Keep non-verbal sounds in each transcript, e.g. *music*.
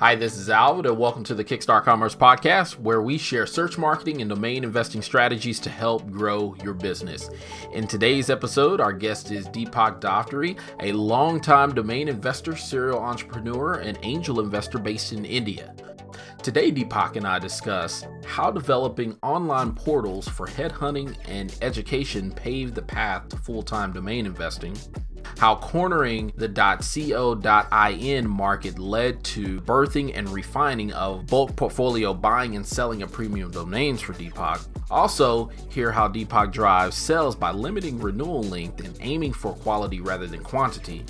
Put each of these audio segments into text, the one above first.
Hi, this is Alvin, and welcome to the Kickstart Commerce Podcast, where we share search marketing and domain investing strategies to help grow your business. In today's episode, our guest is Deepak Daftari, a longtime domain investor, serial entrepreneur, and angel investor based in India. Today, Deepak and I discuss how developing online portals for headhunting and education paved the path to full time domain investing how cornering the .co.in market led to birthing and refining of bulk portfolio buying and selling of premium domains for Deepak. Also, hear how Deepak drives sales by limiting renewal length and aiming for quality rather than quantity.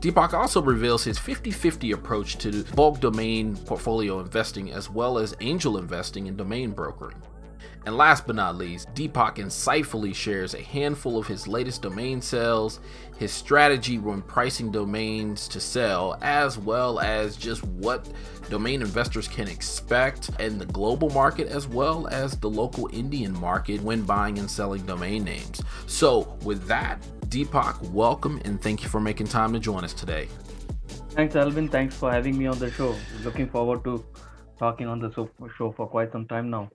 Deepak also reveals his 50 50 approach to bulk domain portfolio investing as well as angel investing and domain brokering. And last but not least, Deepak insightfully shares a handful of his latest domain sales, his strategy when pricing domains to sell, as well as just what domain investors can expect in the global market as well as the local Indian market when buying and selling domain names. So, with that, Deepak, welcome and thank you for making time to join us today. Thanks, Alvin. Thanks for having me on the show. Looking forward to talking on the show for quite some time now.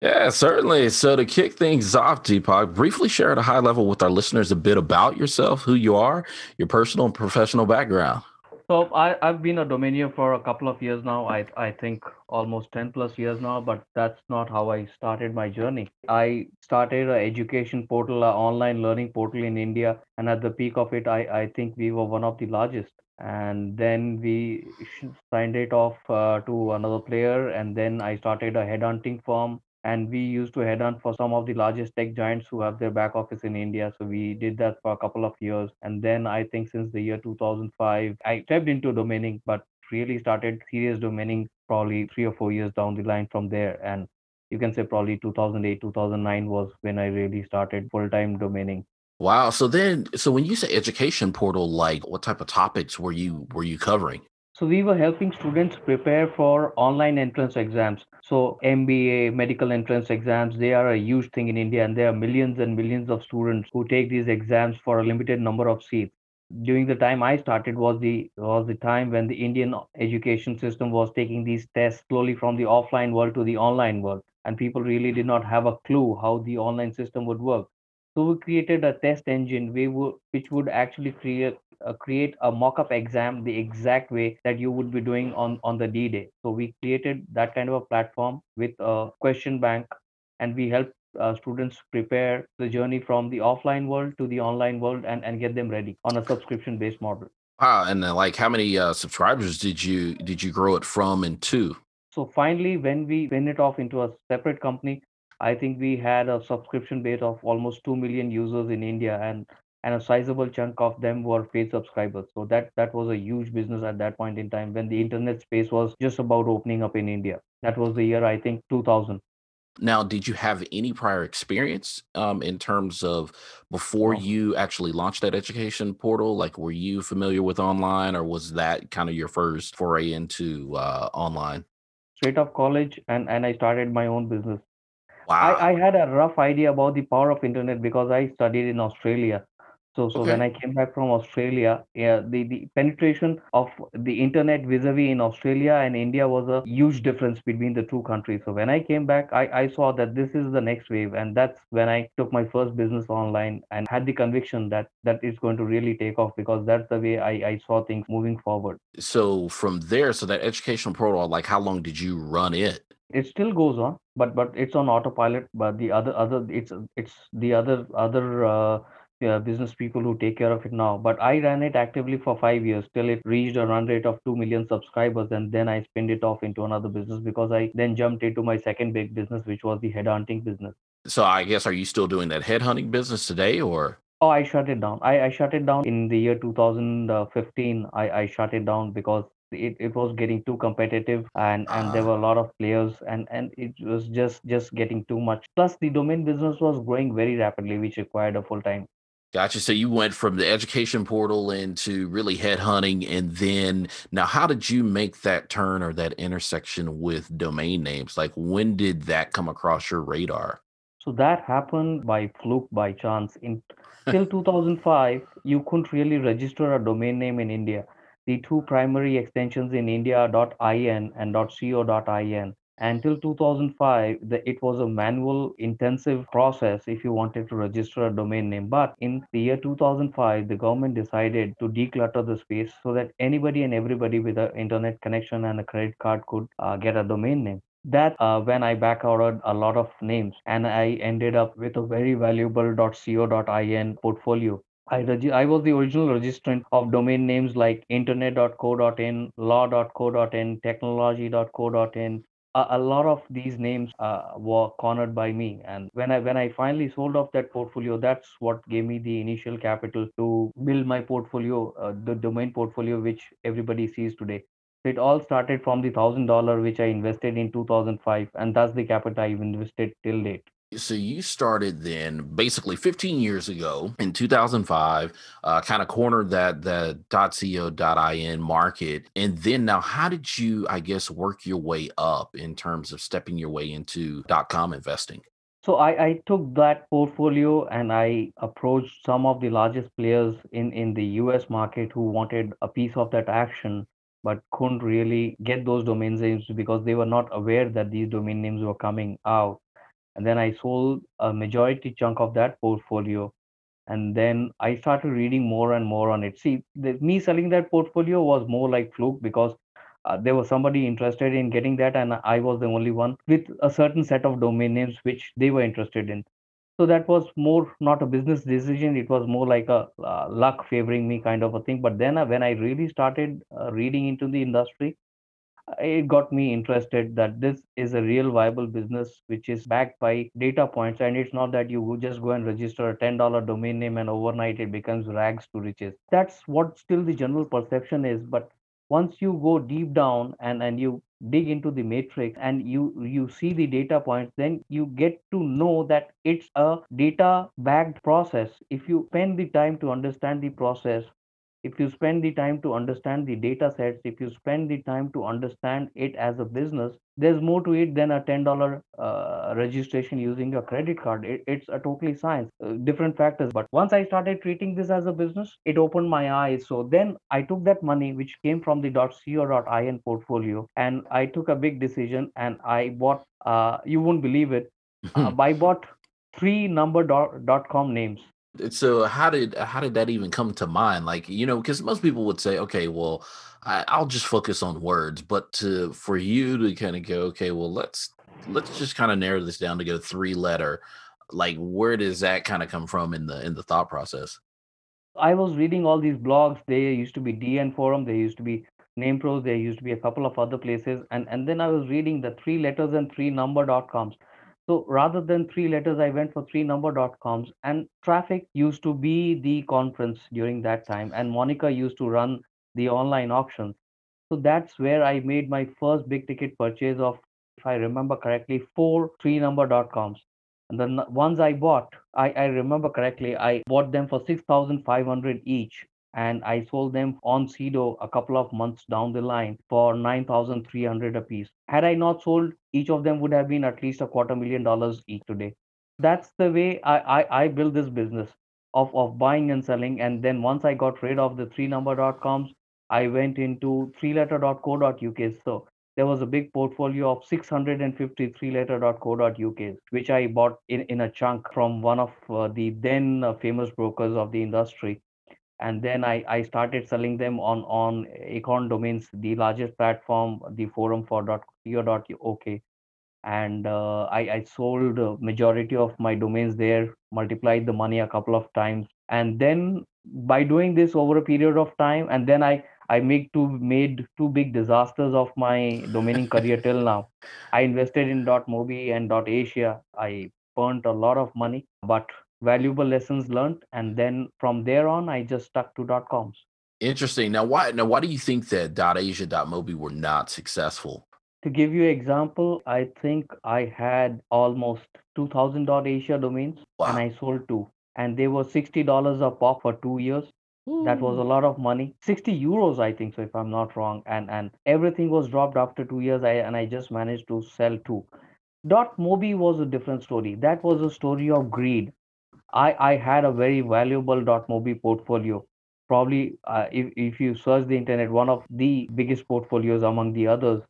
Yeah, certainly. So to kick things off, Deepak, briefly share at a high level with our listeners a bit about yourself, who you are, your personal and professional background. So I, I've been a domainer for a couple of years now. I I think almost 10 plus years now, but that's not how I started my journey. I started an education portal, an online learning portal in India, and at the peak of it, I, I think we were one of the largest. And then we signed it off uh, to another player, and then I started a headhunting firm and we used to head on for some of the largest tech giants who have their back office in India. So we did that for a couple of years. And then I think since the year 2005, I stepped into domaining, but really started serious domaining probably three or four years down the line from there. And you can say probably 2008, 2009 was when I really started full time domaining. Wow. So then, so when you say education portal, like what type of topics were you were you covering? So we were helping students prepare for online entrance exams. So MBA, medical entrance exams, they are a huge thing in India and there are millions and millions of students who take these exams for a limited number of seats. During the time I started was the was the time when the Indian education system was taking these tests slowly from the offline world to the online world and people really did not have a clue how the online system would work. So we created a test engine which would actually create uh, create a mock-up exam the exact way that you would be doing on on the d-day. So we created that kind of a platform with a question bank and we help uh, students prepare the journey from the offline world to the online world and, and get them ready on a subscription based model. Wow and then like how many uh, subscribers did you did you grow it from and to? So finally when we went it off into a separate company I think we had a subscription base of almost 2 million users in India and and a sizable chunk of them were paid subscribers. So that that was a huge business at that point in time when the internet space was just about opening up in India. That was the year I think 2000. Now, did you have any prior experience um, in terms of before you actually launched that education portal? Like, were you familiar with online, or was that kind of your first foray into uh, online? Straight off college, and and I started my own business. Wow. I, I had a rough idea about the power of internet because I studied in Australia so, so when I came back from Australia, yeah, the, the penetration of the internet vis-a-vis in Australia and India was a huge difference between the two countries. So when I came back, I, I saw that this is the next wave, and that's when I took my first business online and had the conviction that that is going to really take off because that's the way I, I saw things moving forward. So from there, so that educational protocol, like how long did you run it? It still goes on, but but it's on autopilot. But the other other it's it's the other other. Uh, uh, business people who take care of it now. But I ran it actively for five years till it reached a run rate of 2 million subscribers. And then I spinned it off into another business because I then jumped into my second big business, which was the headhunting business. So I guess, are you still doing that headhunting business today or? Oh, I shut it down. I, I shut it down in the year 2015. I, I shut it down because it, it was getting too competitive and and there ah. were a lot of players and and it was just just getting too much plus the domain business was growing very rapidly which required a full time Gotcha. So you went from the education portal into really headhunting, and then now, how did you make that turn or that intersection with domain names? Like, when did that come across your radar? So that happened by fluke, by chance. In till *laughs* 2005, you couldn't really register a domain name in India the two primary extensions in India .in and .co.in. Until 2005, the, it was a manual intensive process if you wanted to register a domain name. But in the year 2005, the government decided to declutter the space so that anybody and everybody with an internet connection and a credit card could uh, get a domain name that uh, when I back ordered a lot of names and I ended up with a very valuable .co.in portfolio. I, regi- I was the original registrant of domain names like internet.co.in, law.co.in, technology.co.in, a, lot of these names uh, were cornered by me. And when i when i finally sold off that portfolio that's what gave me the initial capital to build my portfolio uh, the domain portfolio which everybody sees today. It all started from the thousand dollar which i invested in 2005 and that's the capital i've invested till date so you started then basically 15 years ago in 2005, uh, kind of cornered that the .co.in market, and then now how did you, I guess, work your way up in terms of stepping your way into .com investing? So I, I took that portfolio and I approached some of the largest players in, in the US market who wanted a piece of that action but couldn't really get those domain names because they were not aware that these domain names were coming out and then I sold a majority chunk of that portfolio. And then I started reading more and more on it. See, the, me selling that portfolio was more like fluke because uh, there was somebody interested in getting that, and I was the only one with a certain set of domain names which they were interested in. So that was more not a business decision; it was more like a uh, luck favoring me kind of a thing. But then uh, when I really started uh, reading into the industry, it got me interested that this is a real viable business which is backed by data points. And it's not that you just go and register a $10 domain name and overnight it becomes rags to riches. That's what still the general perception is. But once you go deep down and and you dig into the matrix and you you see the data points then you get to know that it's a data backed process. If you spend the time to understand the process if you spend the time to understand the data sets if you spend the time to understand it as a business there's more to it than a $10 uh, registration using a credit card. It, it's a totally science uh, different factors. But once i started treating this as a business it opened my eyes. So then i took that money which came from the .co.in portfolio and i took a big decision and i bought uh, you won't believe it uh, *laughs* i bought three number dot, dot com names so how did uh, how did that even come to mind? Like you know because most people would say okay well I, i'll just focus on words. But to for you to kind of go okay well let's let's just kind of narrow this down to go three letter like where does that kind of come from in the in the thought process? I was reading all these blogs there used to be dn forum there used to be NamePros there used to be a couple of other places and and then i was reading the three letters and three number dot coms so rather than three letters, I went for three number dot coms. And traffic used to be the conference during that time. And Moniker used to run the online auctions. So that's where I made my first big ticket purchase of, if I remember correctly, four three number dot coms. And the uh, ones I bought, I, I remember correctly, I bought them for 6,500 each and I sold them on Sedo a couple of months down the line for 9,300 apiece. Had I not sold, each of them would have been at least a quarter million dollars each today. That's the way I, I, I this business of, of buying and selling. And then once I got rid of the three number.coms, I went into three letter.co.uk. So there was a big portfolio of 653 letter.co.uk, which I bought in, in a chunk from one of uh, the then uh, famous brokers of the industry and then I, I started selling them on on Acorn Domains, the largest platform, the forum for .co.uk, and uh, I, I sold majority of my domains there, multiplied the money a couple of times, and then by doing this over a period of time, and then I I make two made two big disasters of my domaining career till now. I invested in .mobi and .asia. I burnt a lot of money, but valuable lessons learned and then from there on i just stuck to dot coms. Interesting. Now why now why do you think that dot asia dot mobi were not successful? To give you an example i think i had almost 2000 dot asia domains wow. and i sold two. And they were $60 a pop for two years. Ooh. that was a lot of money. 60 euros i think so if i'm not wrong. And and everything was dropped after two years I, and i just managed to sell two. Dot mobi was a different story. That was a story of greed I, I had a very valuable .mobi portfolio. Probably uh, if, if you search the internet one of the biggest portfolios among the others.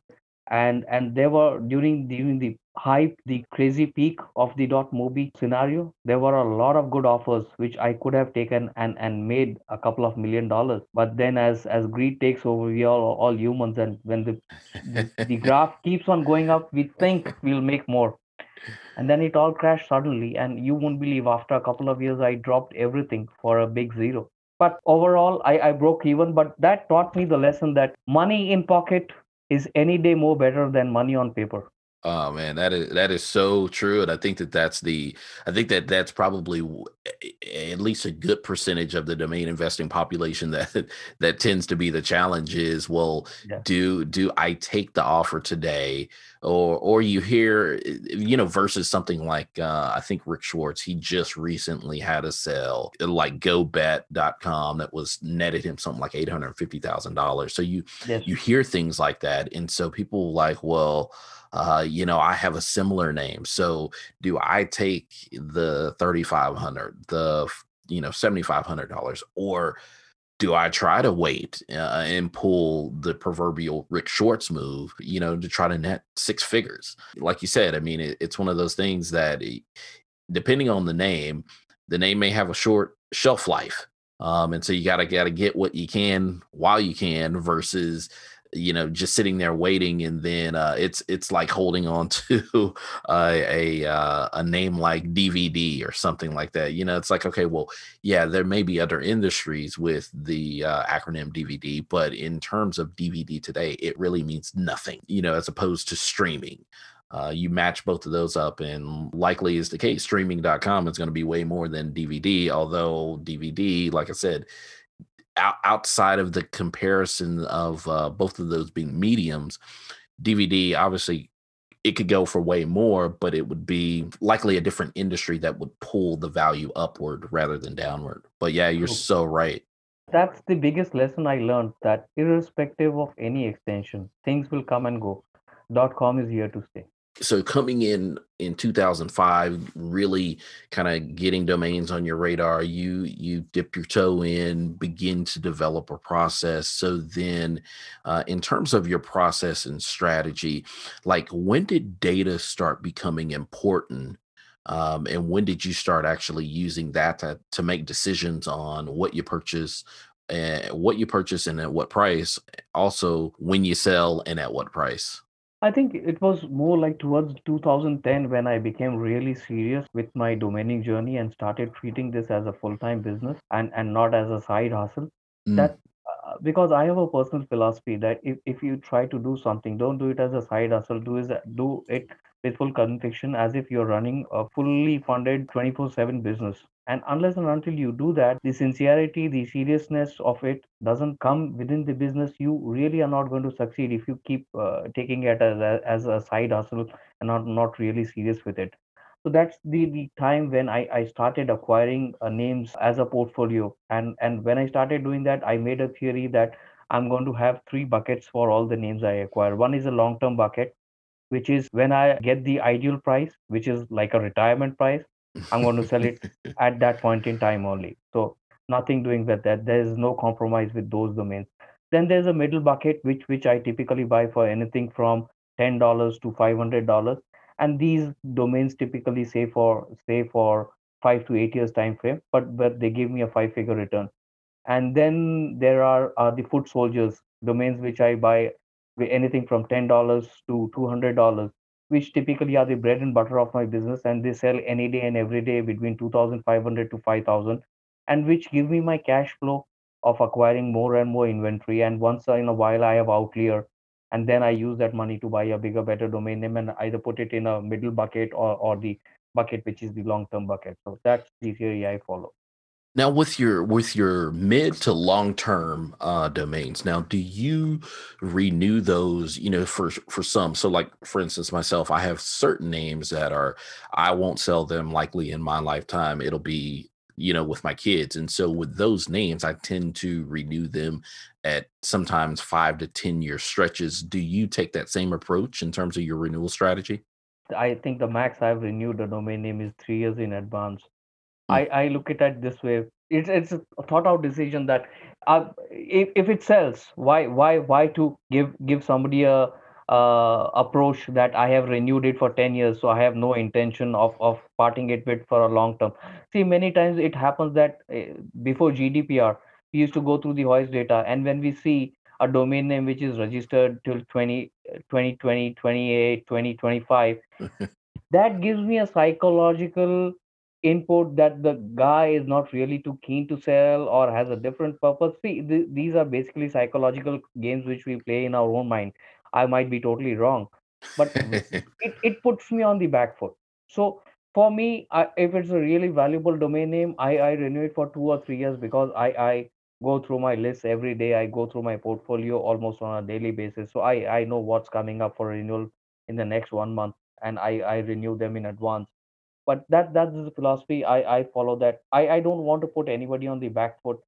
And and there were during during the hype the crazy peak of the dot mobi scenario there were a lot of good offers which i could have taken and and made a couple of million dollars. But then as as greed takes over we all, all humans. And when the, the the *laughs* graph keeps on going up we think we'll make more and then it all crashed suddenly and you won't believe after a couple of years i dropped everything for a big zero. But overall I, I broke even but that taught me the lesson that money in pocket is any day more better than money on paper Oh man, that is that is so true, and I think that that's the I think that that's probably at least a good percentage of the domain investing population that *laughs* that tends to be the challenge. Is well, yeah. do do I take the offer today, or or you hear eh, eh, you know versus something like uh, I think Rick Schwartz he just recently had a sale eh, like GoBet.com that was netted him something like eight hundred fifty thousand dollars. So you yes. you hear things like that, and so people like well uh, you know, I have a similar name. So do I take the 3500 the, you know, $7,500 or do I try to wait uh, and pull the proverbial Rick Schwartz move, you know, to try to net six figures? Like you said, I mean, it, it's one of those things that depending on the name, the name may have a short shelf life. Um, and so you gotta gotta get what you can while you can versus you know just sitting there waiting and then uh, it's it's like holding on *laughs* to uh, a uh, a name like dvd or something like that you know it's like okay well yeah there may be other industries with the uh, acronym dvd but in terms of dvd today it really means nothing you know as opposed to streaming uh, you match both of those up, and likely is the case. Streaming.com is going to be way more than DVD, although DVD, like I said, out, outside of the comparison of uh, both of those being mediums, DVD obviously it could go for way more, but it would be likely a different industry that would pull the value upward rather than downward. But yeah, you're so right. That's the biggest lesson I learned that irrespective of any extension, things will come and go. Dot com is here to stay so coming in in 2005 really kind of getting domains on your radar you you dip your toe in begin to develop a process. So then uh, in terms of your process and strategy like when did data start becoming important um, and when did you start actually using that to, to make decisions on what you purchase and what you purchase and at what price? Also when you sell and at what price I think it was more like towards 2010 when I became really serious with my domaining journey and started treating this as a full-time business and and not as a side hustle. Mm. That uh, because I have a personal philosophy that if, if you try to do something, don't do it as a side hustle. Do is do it with full conviction as if you're running a fully funded 24/7 business. And unless and until you do that, the sincerity, the seriousness of it doesn't come within the business. You really are not going to succeed if you keep uh, taking it as a, as a side hustle and not not really serious with it. So that's the, the time when I, I started acquiring uh, names as a portfolio. And and when I started doing that, I made a theory that I'm going to have three buckets for all the names I acquire. One is a long-term bucket, which is when I get the ideal price, which is like a retirement price. I'm going to sell it at that point in time only. So nothing doing with that. There is no compromise with those domains. Then there's a middle bucket, which which I typically buy for anything from ten dollars to five hundred dollars, and these domains typically say for say for five to eight years time frame, but but they give me a five figure return. And then there are uh, the foot soldiers domains which I buy anything from ten dollars to two hundred dollars which typically are the bread and butter of my business and they sell any day and every day between 2500 to 5000 and which give me my cash flow of acquiring more and more inventory. And once in a while i have outlier and then i use that money to buy a bigger better domain name and either put it in a middle bucket or, or the bucket which is the long term bucket. So that's the theory i follow now, with your with your mid to long term uh, domains, now do you renew those? You know, for for some. So, like for instance, myself, I have certain names that are I won't sell them likely in my lifetime. It'll be you know with my kids, and so with those names, I tend to renew them at sometimes five to ten year stretches. Do you take that same approach in terms of your renewal strategy? I think the max I've renewed a domain name is three years in advance I, I look at it this way. It's it's a thought out decision that uh, if, if it sells, why why why to give give somebody a uh, approach that I have renewed it for 10 years, so I have no intention of of parting it with for a long term. See, many times it happens that uh, before GDPR, we used to go through the WHOIS data, and when we see a domain name which is registered till 20, 2020, 28, 2025, *laughs* that gives me a psychological input that the guy is not really too keen to sell or has a different purpose. See, th- these are basically psychological games which we play in our own mind. I might be totally wrong, but *laughs* it, it puts me on the back foot. So for me, I, if it's a really valuable domain name, I, I renew it for two or three years because I, I go through my list every day. I go through my portfolio almost on a daily basis. So I, I know what's coming up for renewal in the next one month and I, I renew them in advance but that that's the philosophy. I i follow that. I i don't want to put anybody on the back foot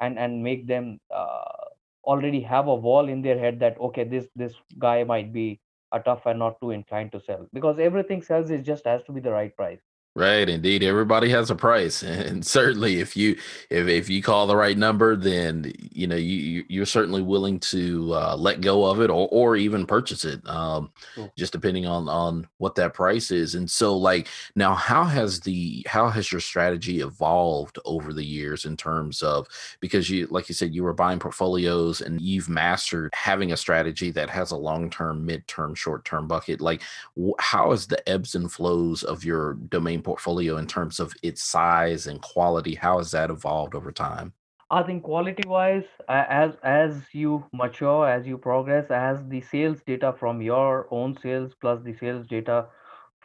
and and make them uh, already have a wall in their head that okay this this guy might be a tough and not too inclined to sell. Because everything sells it just has to be the right price Right, indeed. Everybody has a price, *laughs* and certainly, if you if if you call the right number, then you know you you're certainly willing to uh, let go of it or or even purchase it, um, so just depending on on what that price is. And so, like now, how has the how has your strategy evolved over the years in terms of because you like you said you were buying portfolios and you've mastered having a strategy that has a long term, mid term, short term bucket. Like, how is the ebbs and flows of your domain portfolio in terms of its size and quality? How has that evolved over time? I think quality wise, as as you mature, as you progress, as the sales data from your own sales plus the sales data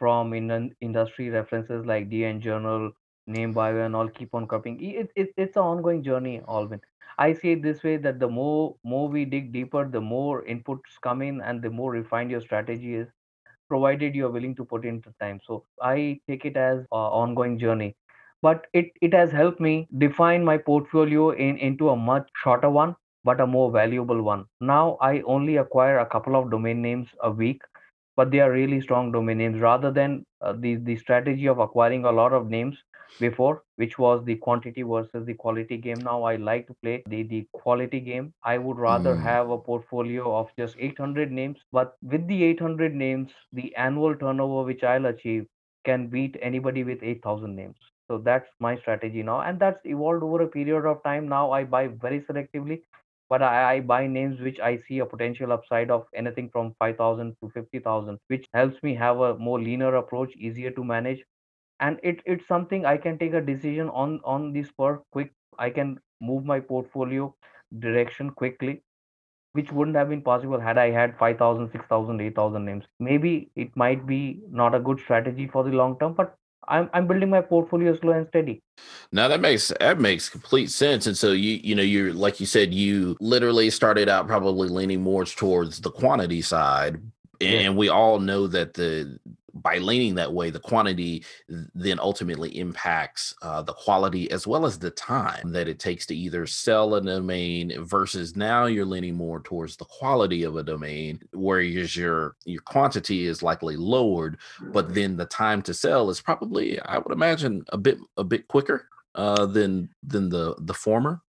from in industry references like DN Journal, Name Bio, and all keep on coming. It, it, it's an ongoing journey, Alvin. I see it this way that the more more we dig deeper, the more inputs come in, and the more refined your strategy is provided you are willing to put in the time. So I take it as a ongoing journey. But it, it has helped me define my portfolio in, into a much shorter one, but a more valuable one. Now I only acquire a couple of domain names a week but they are really strong domain names rather than uh, the the strategy of acquiring a lot of names before which was the quantity versus the quality game. Now i like to play the the quality game. I would rather Mm, have a portfolio of just 800 names but with the 800 names the annual turnover which i'll achieve can beat anybody with 8000 names. So that's my strategy now and that's evolved over a period of time. Now i buy very selectively but I, I buy names which I see a potential upside of anything from 5,000 to 50,000, which helps me have a more leaner approach, easier to manage. And it, it's something I can take a decision on on this per quick. I can move my portfolio direction quickly, which wouldn't have been possible had I had 5,000, 6,000, 8,000 names. Maybe it might be not a good strategy for the long term, but I'm, I'm building my portfolio slow and steady. Now that makes that makes complete sense. And so you you know you're like you said you literally started out probably leaning more towards the quantity side, and we all know that the by leaning that way, the quantity then ultimately impacts uh, the quality as well as the time that it takes to either sell a domain versus now you're leaning more towards the quality of a domain, whereas your your quantity is likely lowered, but then the time to sell is probably, I would imagine, a bit a bit quicker uh, than than the the former.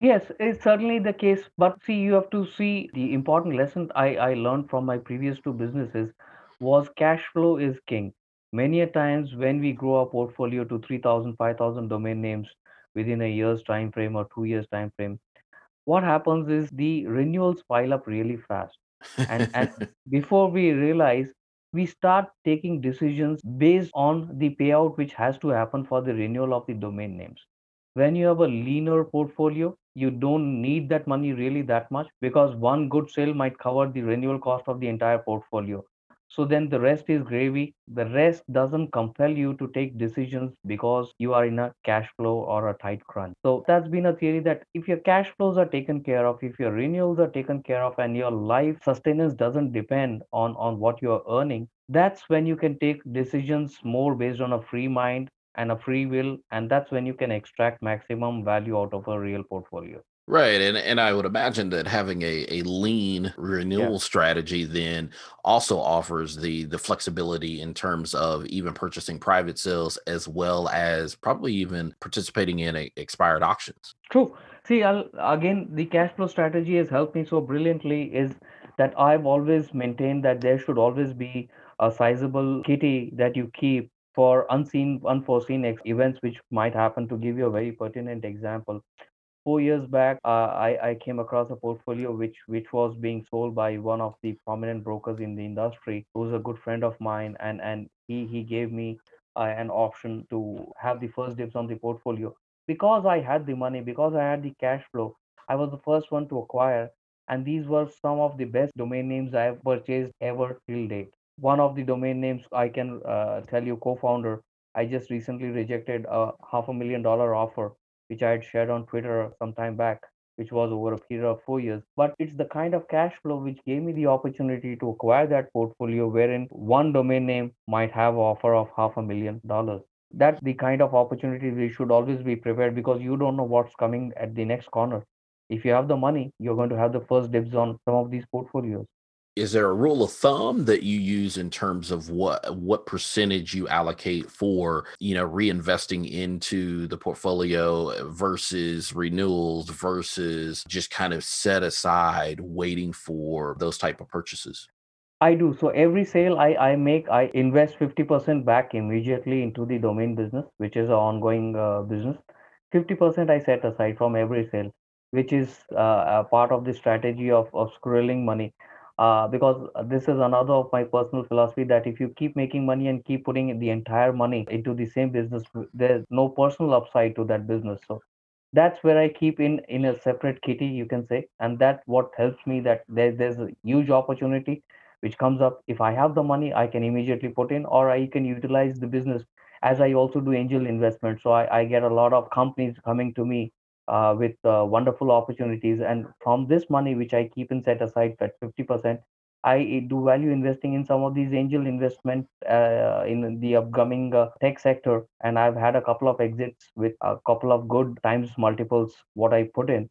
Yes, it's certainly the case. But see, you have to see the important lesson I, I learned from my previous two businesses was cash flow is king. Many a times when we grow our portfolio to 3,000, 5,000 domain names within a year's time frame or two years time frame, what happens is the renewals pile up really fast. And and *laughs* before we realize, we start taking decisions based on the payout which has to happen for the renewal of the domain names when you have a leaner portfolio, you don't need that money really that much because one good sale might cover the renewal cost of the entire portfolio. So then the rest is gravy. The rest doesn't compel you to take decisions because you are in a cash flow or a tight crunch. So that's been a theory that if your cash flows are taken care of, if your renewals are taken care of, and your life sustenance doesn't depend on, on what you're earning, that's when you can take decisions more based on a free mind and a free will and that's when you can extract maximum value out of a real portfolio Right. And and I would imagine that having a, a lean renewal yeah. strategy then also offers the the flexibility in terms of even purchasing private sales as well as probably even participating in a, expired auctions. True. See, I'll, again, the cash flow strategy has helped me so brilliantly is that I've always maintained that there should always be a sizable kitty that you keep for unseen, unforeseen events which might happen. To give you a very pertinent example, four years back, uh, I, I came across a portfolio which which was being sold by one of the prominent brokers in the industry, who's a good friend of mine, and and he he gave me uh, an option to have the first dips on the portfolio because I had the money, because I had the cash flow. I was the first one to acquire, and these were some of the best domain names I have purchased ever till date. One of the domain names I can uh, tell you, co-founder, I just recently rejected a half a million dollar offer which I had shared on Twitter some time back, which was over a period of four years. But it's the kind of cash flow which gave me the opportunity to acquire that portfolio wherein one domain name might have offer of half a million dollars. That's the kind of opportunity we should always be prepared because you don't know what's coming at the next corner. If you have the money, you're going to have the first dibs on some of these portfolios is there a rule of thumb that you use in terms of what what percentage you allocate for you know reinvesting into the portfolio versus renewals versus just kind of set aside waiting for those type of purchases? I do. So every sale i i make i invest 50% back immediately into the domain business which is an ongoing uh, business. 50% i set aside from every sale which is uh, a part of the strategy of, of squirreling money uh, because this is another of my personal philosophy that if you keep making money and keep putting the entire money into the same business there's no personal upside to that business. So that's where i keep in in a separate kitty you can say. And that what helps me that there, there's a huge opportunity which comes up. If i have the money i can immediately put in or i can utilize the business as i also do angel investment. So I, I get a lot of companies coming to me uh, with uh, wonderful opportunities. And from this money, which I keep and set aside at 50%, I do value investing in some of these angel investment uh, in the upcoming uh, tech sector. And I've had a couple of exits with a couple of good times multiples what I put in.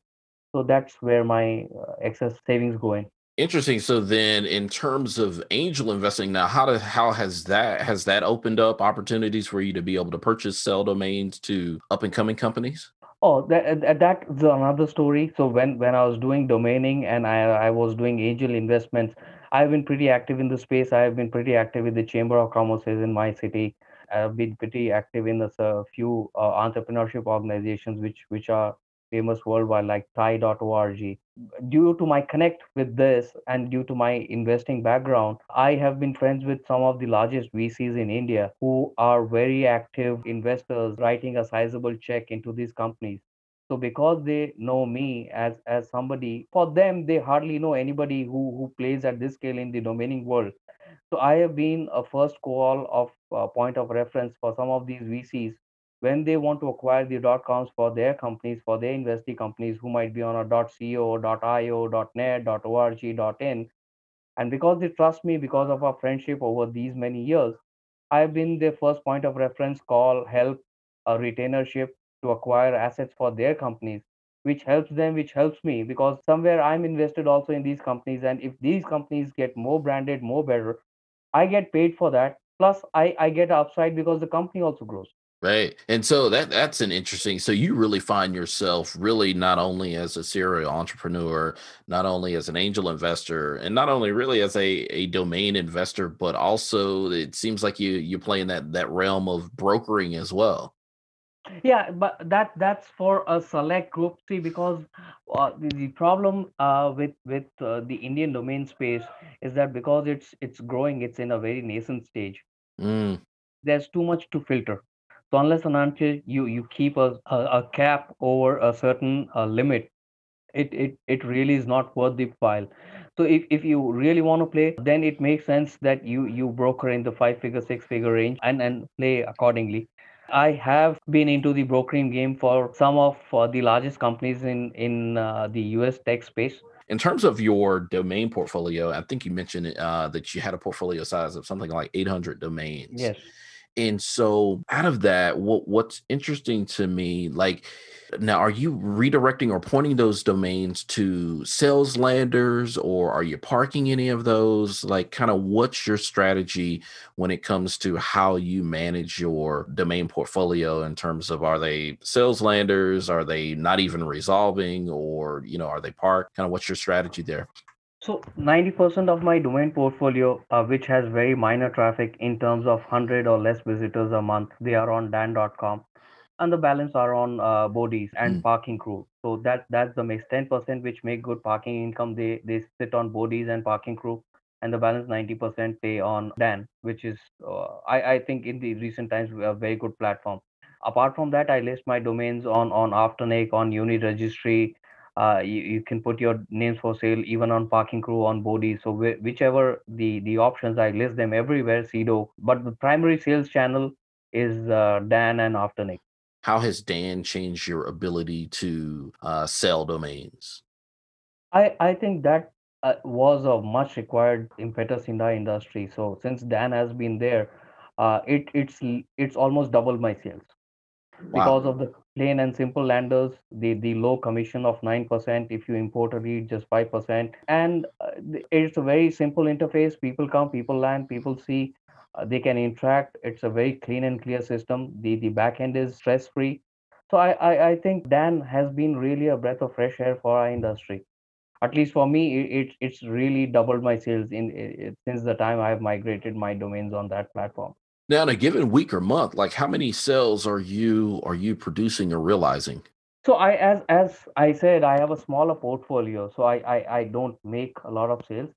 So that's where my uh, excess savings go in. Interesting. So then, in terms of angel investing, now how does how has that has that opened up opportunities for you to be able to purchase sell domains to up and coming companies? Oh, that that's another story. So when when I was doing domaining and I I was doing angel investments, I've been pretty active in the space. I have been pretty active with the Chamber of Commerce in my city. I've been pretty active in a uh, few uh, entrepreneurship organizations which which are famous worldwide like TIE.org. Due to my connect with this and due to my investing background, I have been friends with some of the largest VCs in India who are very active investors writing a sizable check into these companies. So because they know me as as somebody, for them they hardly know anybody who who plays at this scale in the domaining world. So I have been a first call of uh, point of reference for some of these VCs when they want to acquire the dot coms for their companies, for their investee companies who might be on a .co, .io, .net, .org, .in, and because they trust me because of our friendship over these many years, I've been their first point of reference, call, help, a retainership to acquire assets for their companies, which helps them, which helps me because somewhere I'm invested also in these companies. And if these companies get more branded, more better, I get paid for that. Plus, I, I get upside because the company also grows. Right. And so that that's an interesting so you really find yourself really not only as a serial entrepreneur, not only as an angel investor, and not only really as a, a domain investor, but also it seems like you you play in that that realm of brokering as well. Yeah, but that that's for a select group. See, because uh, the, the problem uh, with with uh, the Indian domain space is that because it's it's growing, it's in a very nascent stage. Mm. There's too much to filter so unless and until you you keep a, a, a cap over a certain uh, limit, it, it it really is not worth the file. So if, if you really want to play, then it makes sense that you you broker in the five figure, six figure range and and play accordingly. I have been into the brokering game for some of uh, the largest companies in in uh, the US tech space. In terms of your domain portfolio, I think you mentioned uh, that you had a portfolio size of something like 800 domains. Yes and so out of that, what what's interesting to me, like Now, are you redirecting or pointing those domains to sales landers or are you parking any of those? Like, kind of what's your strategy when it comes to how you manage your domain portfolio in terms of are they sales landers? Are they not even resolving or, you know, are they parked? Kind of what's your strategy there? So 90% of my domain portfolio, uh, which has very minor traffic in terms of 100 or less visitors a month, they are on dan.com and the balance are on uh, Bodis and mm. parking crew. So that that's the mix. 10% which make good parking income, they they sit on Bodis and parking crew, and the balance 90% pay on Dan, which is uh, I I think in the recent times a very good platform. Apart from that, I list my domains on on Afternic, on Uni Registry. Uh, you, you can put your names for sale even on parking crew on Bodis. So wh- whichever the the options, I list them everywhere. Sedo but the primary sales channel is uh, Dan and Afternic. How has Dan changed your ability to uh, sell domains? I, I think that uh, was a much required impetus in the industry. So since Dan has been there, uh, it it's it's almost doubled my sales wow. because of the plain and simple landers, the the low commission of nine percent if you import a lead, just five percent, and uh, it's a very simple interface. People come, people land, people see uh, they can interact. It's a very clean and clear system. The the back end is stress free so I, I, I think dan has been really a breath of fresh air for our industry. At least for me it, it's really doubled my sales in it, since the time i've migrated my domains on that platform now in a given week or month like how many sales are you are you producing or realizing so i as as i said i have a smaller portfolio so i i, I don't make a lot of sales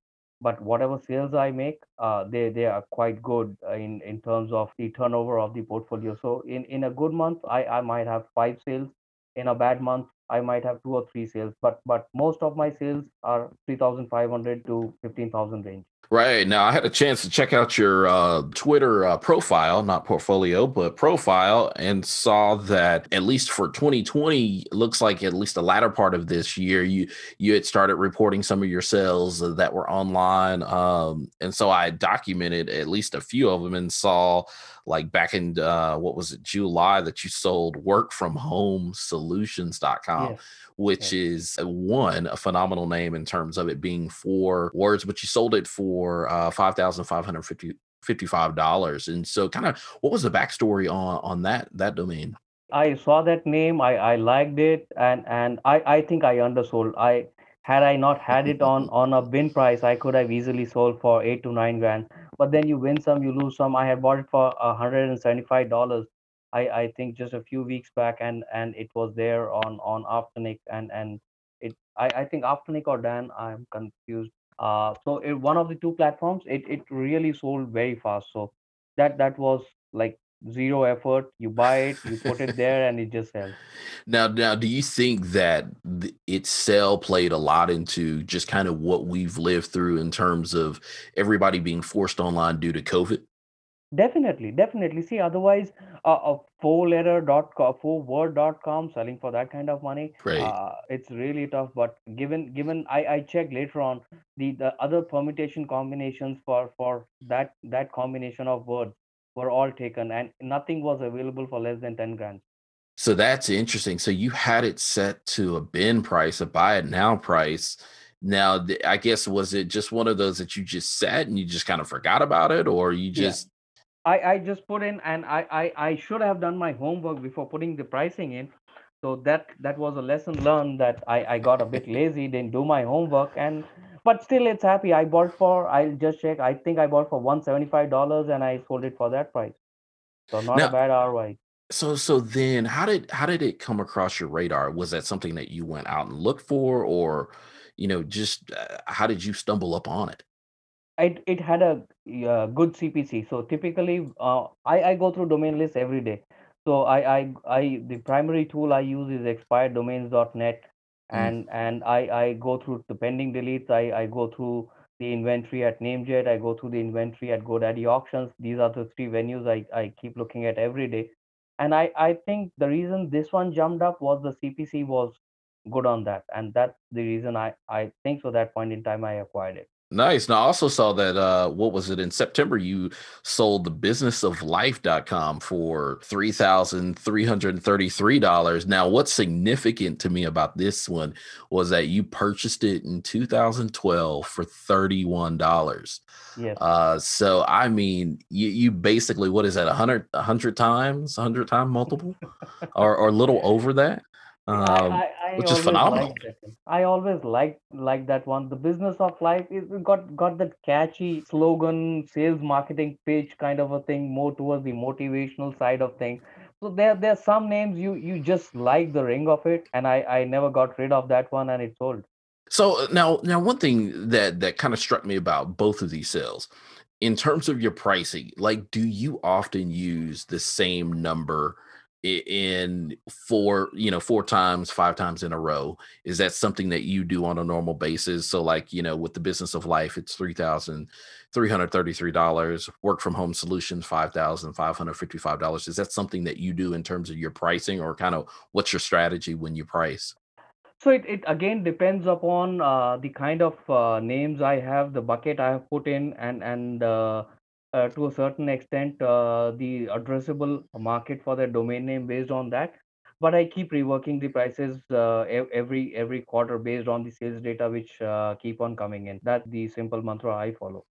but whatever sales I make, uh, they they are quite good uh, in in terms of the turnover of the portfolio. So in in a good month, I I might have five sales. In a bad month, I might have two or three sales. But but most of my sales are three thousand five hundred to fifteen thousand range. Right. Now, I had a chance to check out your uh, Twitter uh, profile, not portfolio, but profile, and saw that at least for 2020, looks like at least the latter part of this year, you you had started reporting some of your sales that were online. Um, and so I documented at least a few of them and saw like back in uh, what was it, July, that you sold work from home solutions.com. Yeah which is uh, one a phenomenal name in terms of it being four words, but you sold it for uh, five thousand five hundred fifty fifty-five dollars. And so, kind of, what was the backstory on on that that domain? I saw that name, I I liked it, and and I I think I undersold. I had I not had it on *laughs* on a bin price, I could have easily sold for eight to nine grand. But then you win some, you lose some. I had bought it for hundred and seventy five dollars, I, I think just a few weeks back and and it was there on on Afternic and and it I, I think Afternic or Dan I'm confused. Uh, so it, one of the two platforms it it really sold very fast. So that that was like zero effort. You buy it, you put it there, and it just sells. *laughs* Now, now, do you think that its sell played a lot into just kind of what we've lived through in terms of everybody being forced online due to COVID? Definitely, definitely. See, otherwise, uh, a four letter dot com, four word dot com selling for that kind of money, Right. uh, it's really tough. But given given I I checked later on the the other permutation combinations for for that that combination of words were all taken and nothing was available for less than ten grand. So that's interesting. So you had it set to a bin price, a buy it now price. Now, I guess was it just one of those that you just set and you just kind of forgot about it, or you just I, I just put in and I, I, I should have done my homework before putting the pricing in. So that that was a lesson learned that I, I got a bit lazy, didn't do my homework and but still it's happy. I bought for I'll just check. I think I bought for one seventy five dollars and I sold it for that price. So not a bad ROI. so so then how did how did it come across your radar? Was that something that you went out and looked for, or you know, just uh, how did you stumble up on it? It it had a uh, good CPC. So typically, uh, I I go through domain lists every day. So I I I the primary tool I use is expireddomains.net, Mm. and and I I go through the pending deletes. I I go through the inventory at Namejet. I go through the inventory at GoDaddy auctions. These are the three venues I I keep looking at every day. And I I think the reason this one jumped up was the CPC was good on that, and that's the reason I I think so that point in time I acquired it. Nice. Now, I also saw that, uh, what was it in September? You sold the businessoflife.com for $3,333. Now, what's significant to me about this one was that you purchased it in 2012 for $31. Yes. Uh, so, I mean, you, you basically, what is that, 100, 100 times, 100 time multiple *laughs* or, or a little over that? I, Um, I, I which is phenomenal. I always like like that one. The business of life is got got that catchy slogan, sales marketing pitch kind of a thing, more towards the motivational side of things. So there there are some names you you just like the ring of it, and I I never got rid of that one, and it sold. So uh, now, now one thing that that kind of struck me about both of these sales, in terms of your pricing, like, do you often use the same number i- in four, you know, four times, five times in a row? Is that something that you do on a normal basis? So, like, you know, with the business of life, it's three thousand three hundred thirty-three dollars. Work from home solutions, five thousand five hundred fifty-five dollars. Is that something that you do in terms of your pricing, or kind of what's your strategy when you price? So it, it again depends upon uh, the kind of uh, names I have, the bucket I have put in, and and uh, uh, to a certain extent uh, the addressable market for the domain name based on that. But I keep reworking the prices uh, every every quarter based on the sales data which uh, keep on coming in. That's the simple mantra I follow.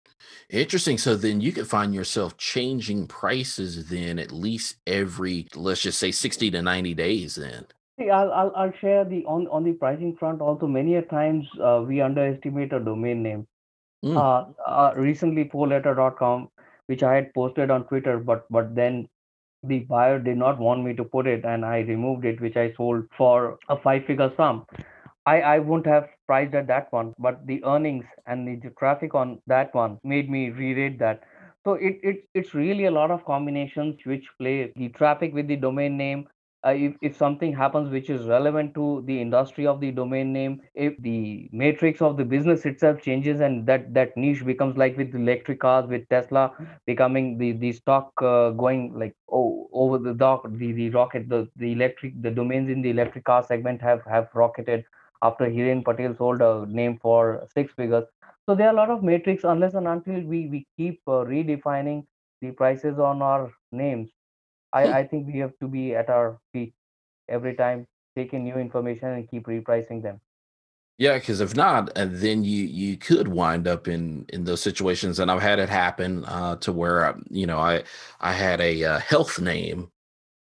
Interesting. So then you could find yourself changing prices then at least every, let's just say 60 to 90 days then. See, I'll, I'll I'll share the on on the pricing front also. Many a times uh, we underestimate a domain name Mm, uh, uh, recently fourletter.com which i had posted on twitter but but then the buyer did not want me to put it and i removed it which i sold for a five figure sum. I i wouldn't have priced at that one but the earnings and the, the traffic on that one made me re-rate that. So it, it it's really a lot of combinations which play the traffic with the domain name uh, if, if something happens which is relevant to the industry of the domain name if the matrix of the business itself changes and that that niche becomes like with electric cars with tesla becoming the the stock uh, going like oh over the dock the the rocket the the electric the domains in the electric car segment have have rocketed after Hiren Patel sold a name for six figures. So there are a lot of matrix unless and until we we keep uh, redefining the prices on our names. I. *laughs* I think we have to be at our feet every time, taking new information and keep repricing them. Yeah, because if not, uh, then you you could wind up in in those situations, and I've had it happen uh, to where uh, you know I I had a uh, health name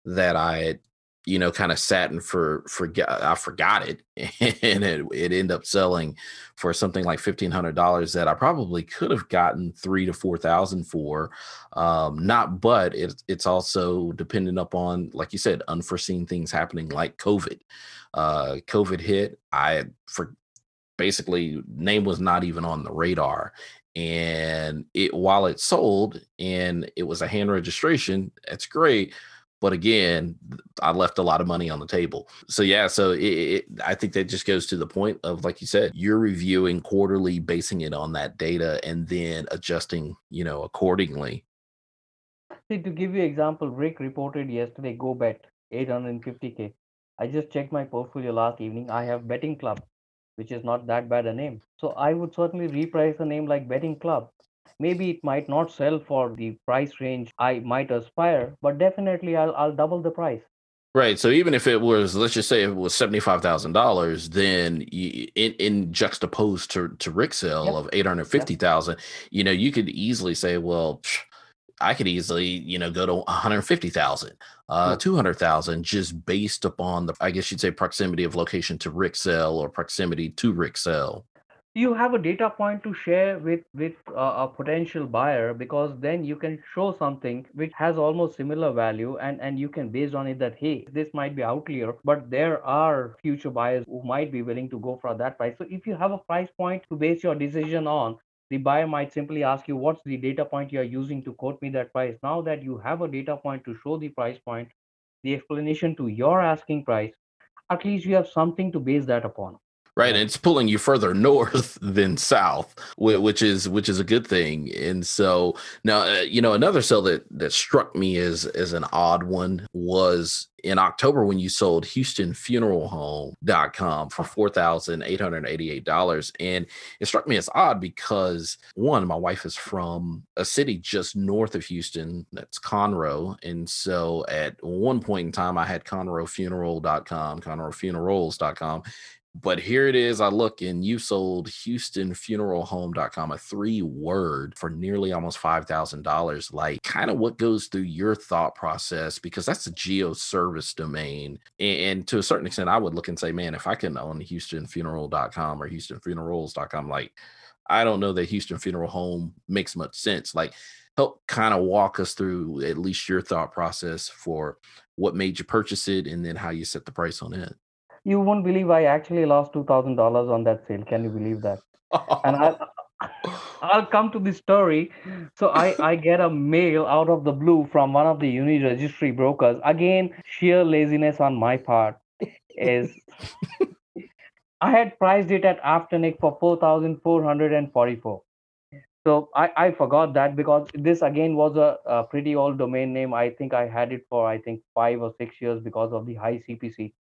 that I you know, kind of sat and for forget I forgot it, *laughs* and it it ended up selling for something like fifteen hundred dollars that I probably could have gotten three to four thousand for. Um, not, but it's it's also dependent upon, like you said, unforeseen things happening like COVID. Uh, COVID hit. I for basically name was not even on the radar and it while it sold and it was a hand registration that's great but again i left a lot of money on the table so yeah so it, it, i think that just goes to the point of like you said you're reviewing quarterly basing it on that data and then adjusting you know accordingly See, to give you example, Rick reported yesterday go bet 850k. I just checked my portfolio last evening. I have betting club, which is not that bad a name. So I would certainly reprice a name like betting club. Maybe it might not sell for the price range I might aspire, but definitely I'll I'll double the price. Right. So even if it was, let's just say it was seventy five thousand dollars, then you, in in juxtaposed to to Rick sale Yep, of eight hundred yep. you know, you could easily say, well, psh, I could easily, you know, go to one hundred fifty thousand, uh, two hundred thousand, just based upon the, I guess you'd say, proximity of location to Rick sale or proximity to Rick sale. You have a data point to share with with uh, a potential buyer because then you can show something which has almost similar value and and you can based on it that hey this might be outlier but there are future buyers who might be willing to go for that price. So if you have a price point to base your decision on the buyer might simply ask you what's the data point you are using to quote me that price? Now that you have a data point to show the price point the explanation to your asking price at least you have something to base that upon right? And it's pulling you further *laughs* north than south, which is which is a good thing. And so now, uh, you know, another sale that that struck me as as an odd one was in October when you sold HoustonFuneralHome.com for four thousand eight hundred eighty-eight dollars, and it struck me as odd because one, my wife is from a city just north of Houston, that's Conroe, and so at one point in time, I had ConroeFuneral.com, ConroeFunerals.com, but here it is. I look and you sold HoustonFuneralHome.com, a three word for nearly almost $5,000. Like, kind of what goes through your thought process because that's a geo service domain. And, to a certain extent, I would look and say, man, if I can own HoustonFuneral.com or HoustonFunerals.com, like, I don't know that Houston Funeral Home makes much sense. Like, help kind of walk us through at least your thought process for what made you purchase it and then how you set the price on it you won't believe I actually lost two thousand dollars on that sale. Can you believe that? and I, *laughs* I'll come to the story. So I, I get a mail out of the blue from one of the Uniregistry brokers. Again, sheer laziness on my part is I had priced it at Afternic for four thousand four hundred and forty-four. So I, I forgot that because this again was a, a pretty old domain name. I think I had it for I think five or six years because of the high CPC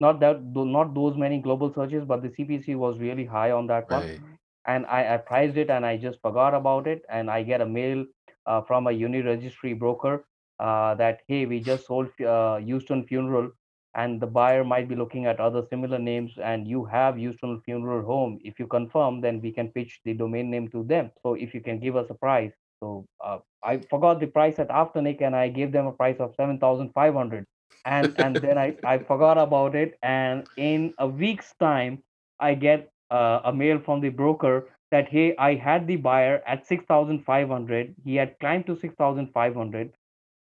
not that not those many global searches but the cpc was really high on that one. Right. and I, I priced it and i just forgot about it. And i get a mail uh, from a Uniregistry broker uh, that hey we just sold uh, houston funeral and the buyer might be looking at other similar names and you have houston funeral home. If you confirm then we can pitch the domain name to them. So if you can give us a price so uh, i forgot the price at afternic and i gave them a price of 7500 and and then I, I forgot about it and in a week's time i get uh, a mail from the broker that hey i had the buyer at 6500 he had climbed to 6500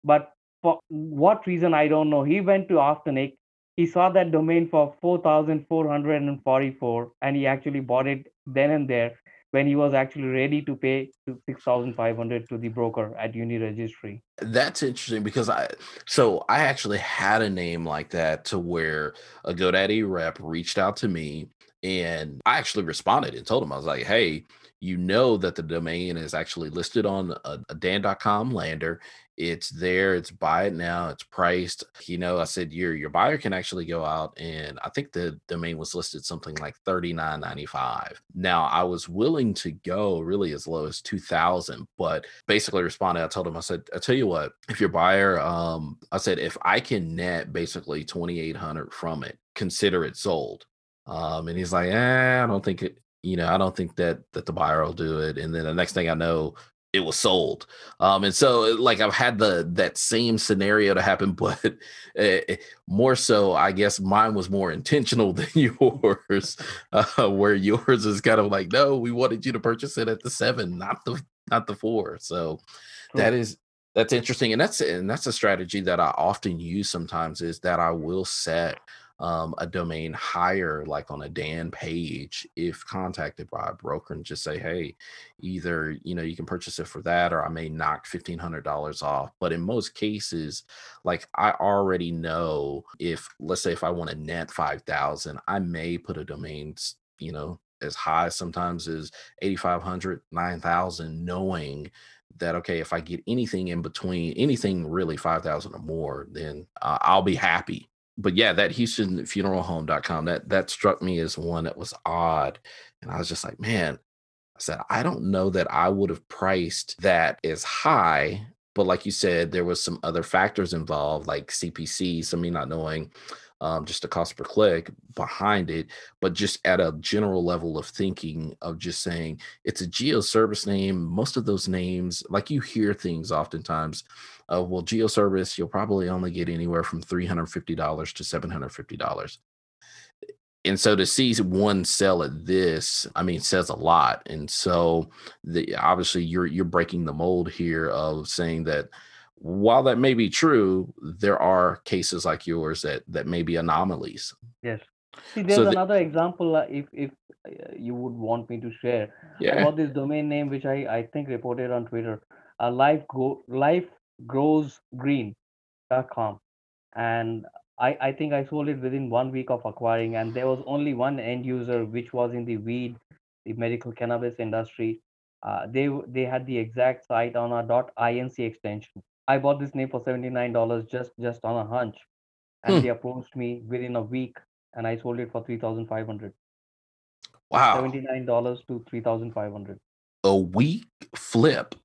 but for what reason i don't know. He went to afternic. He saw that domain for 4444 and he actually bought it then and there when he was actually ready to pay 6500 to the broker at Uniregistry. That's interesting because i so i actually had a name like that to where a godaddy rep reached out to me and i actually responded and told him i was like hey you know that the domain is actually listed on a, a dan.com lander. It's there it's buy it now it's priced. You know i said your your buyer can actually go out and i think the domain was listed something like 39.95 now i was willing to go really as low as 2000 but basically responded i told him i said i tell you what if your buyer um i said if i can net basically 2800 from it consider it sold. Um and he's like eh, i don't think it you know, I don't think that that the buyer will do it. And then the next thing I know, it was sold. Um, and so like I've had the that same scenario to happen, *laughs* but uh, more so, I guess mine was more intentional *laughs* than yours, uh, where yours is kind of like, no, we wanted you to purchase it at the seven, not the not the four. So that is that's interesting, and that's and that's a strategy that I often use sometimes is that I will set um, a domain higher, like on a Dan page, if contacted by a broker and just say, hey, either you know you can purchase it for that, or I may knock fifteen hundred dollars off. But in most cases, like I already know if let's say if I want to net five thousand, I may put a domain, you know, as high sometimes as 8500 9000 knowing that okay if i get anything in between anything really 5000 or more then uh, i'll be happy but yeah, that Houston funeral home.com, that that struck me as one that was odd. And I was just like, man, I said, I don't know that I would have priced that as high. But like you said, there was some other factors involved, like CPC, so me not knowing um, just the cost per click behind it, but just at a general level of thinking of just saying it's a geo service name. Most of those names, like you hear things oftentimes, uh, well, geo service, you'll probably only get anywhere from $350 to $750 and so to see one sell at this i mean says a lot and so the obviously you're you're breaking the mold here of saying that while that may be true, there are cases like yours that that may be anomalies. Yes. See, there's so another example. Uh, if if uh, you would want me to share yeah. about this domain name, which I I think reported on Twitter, uh, life go life grows green.com, and I, I think I sold it within one week of acquiring, and there was only one end user, which was in the weed, the medical cannabis industry. Uh, they they had the exact site on a .inc extension. I bought this name for seventy nine dollars just just on a hunch, and Hmm. they approached me within a week, and I sold it for three thousand five hundred. Wow. Seventy nine dollars to three thousand five hundred. A week flip.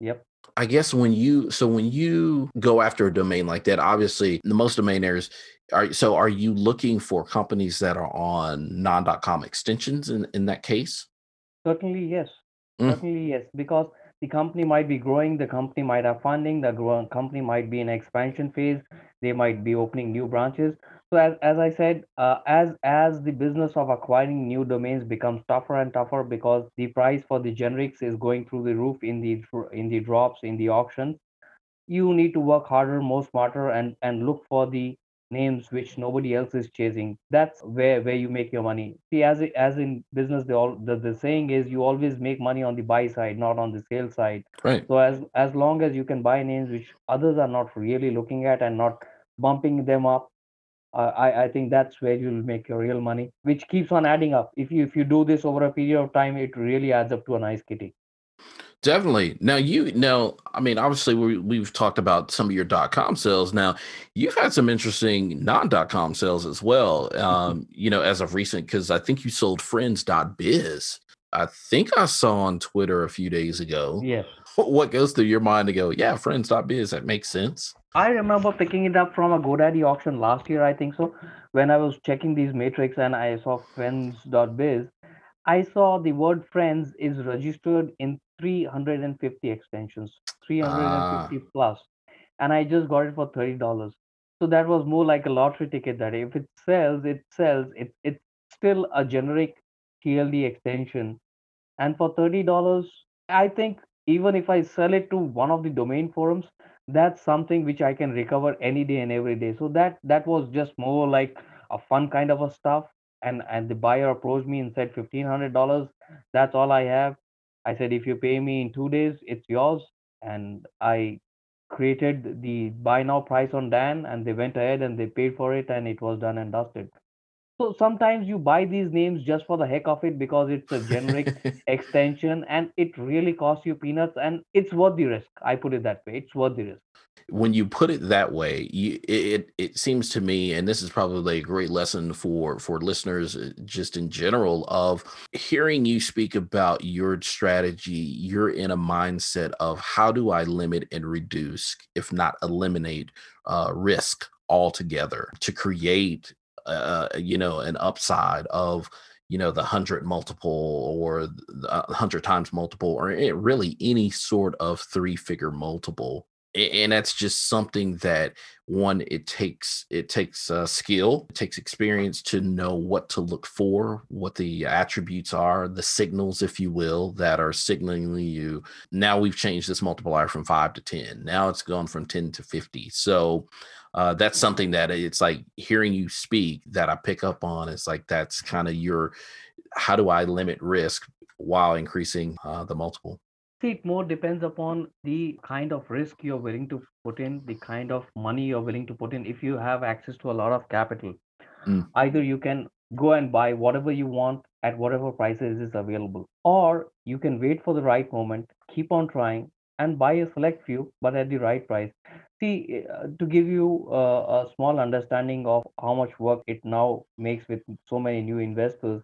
Yep. I guess when you so when you go after a domain like that, obviously the most domainers are so are you looking for companies that are on non.com extensions in, in that case? Certainly, yes. Mm. Certainly, yes. Because the company might be growing, the company might have funding, the company might be in expansion phase, they might be opening new branches. So as, as I said, uh, as as the business of acquiring new domains becomes tougher and tougher because the price for the generics is going through the roof in the in the drops in the auctions, you need to work harder, more smarter, and and look for the names which nobody else is chasing. That's where where you make your money. See, as as in business, the all the, the saying is you always make money on the buy side, not on the sale side. Right. So as as long as you can buy names which others are not really looking at and not bumping them up, uh, I I think that's where you'll make your real money, which keeps on adding up. If you if you do this over a period of time, it really adds up to a nice kitty. Definitely. Now you know, I mean, obviously we we've talked about some of your dot com sales. Now you've had some interesting non dot com sales as well. Um, *laughs* you know, as of recent, because I think you sold friends.biz. I think I saw on Twitter a few days ago. Yes. What goes through your mind to go, yeah, friends.biz, that makes sense. I remember picking it up from a GoDaddy auction last year, I think so. When I was checking these matrix and I saw friends.biz, I saw the word friends is registered in 350 extensions, 350 ah. plus, and I just got it for $30. So that was more like a lottery ticket that if it sells, it sells. It, it's still a generic TLD extension. And for $30, I think even if I sell it to one of the domain forums, that's something which I can recover any day and every day. So that that was just more like a fun kind of a stuff. And and the buyer approached me and said fifteen hundred dollars. That's all I have. I said if you pay me in two days, it's yours. And I created the buy now price on Dan, and they went ahead and they paid for it, and it was done and dusted. So sometimes you buy these names just for the heck of it because it's a generic *laughs* extension and it really costs you peanuts and it's worth the risk. I put it that way. It's worth the risk. when you put it that way, you, it it seems to me, and this is probably a great lesson for for listeners, uh, just in general, of hearing you speak about your strategy. You're in a mindset of how do I limit and reduce, if not eliminate, uh, risk altogether to create, Uh, uh, you know, an upside of you know the hundred multiple or the uh, hundred times multiple or eh, really any sort of three figure multiple and that's just something that one it takes it takes uh, skill it takes experience to know what to look for what the attributes are the signals if you will that are signaling you. Now we've changed this multiplier from 5 to 10 now it's gone from 10 to 50 so uh, that's something that it's like hearing you speak that i pick up on it's like that's kind of your how do i limit risk while increasing uh, the multiple it more depends upon the kind of risk you're willing to put in, the kind of money you're willing to put in. If you have access to a lot of capital, Mm. either you can go and buy whatever you want at whatever prices is available, or you can wait for the right moment, keep on trying, and buy a select few, but at the right price. See, uh, to give you uh, a small understanding of how much work it now makes with so many new investors,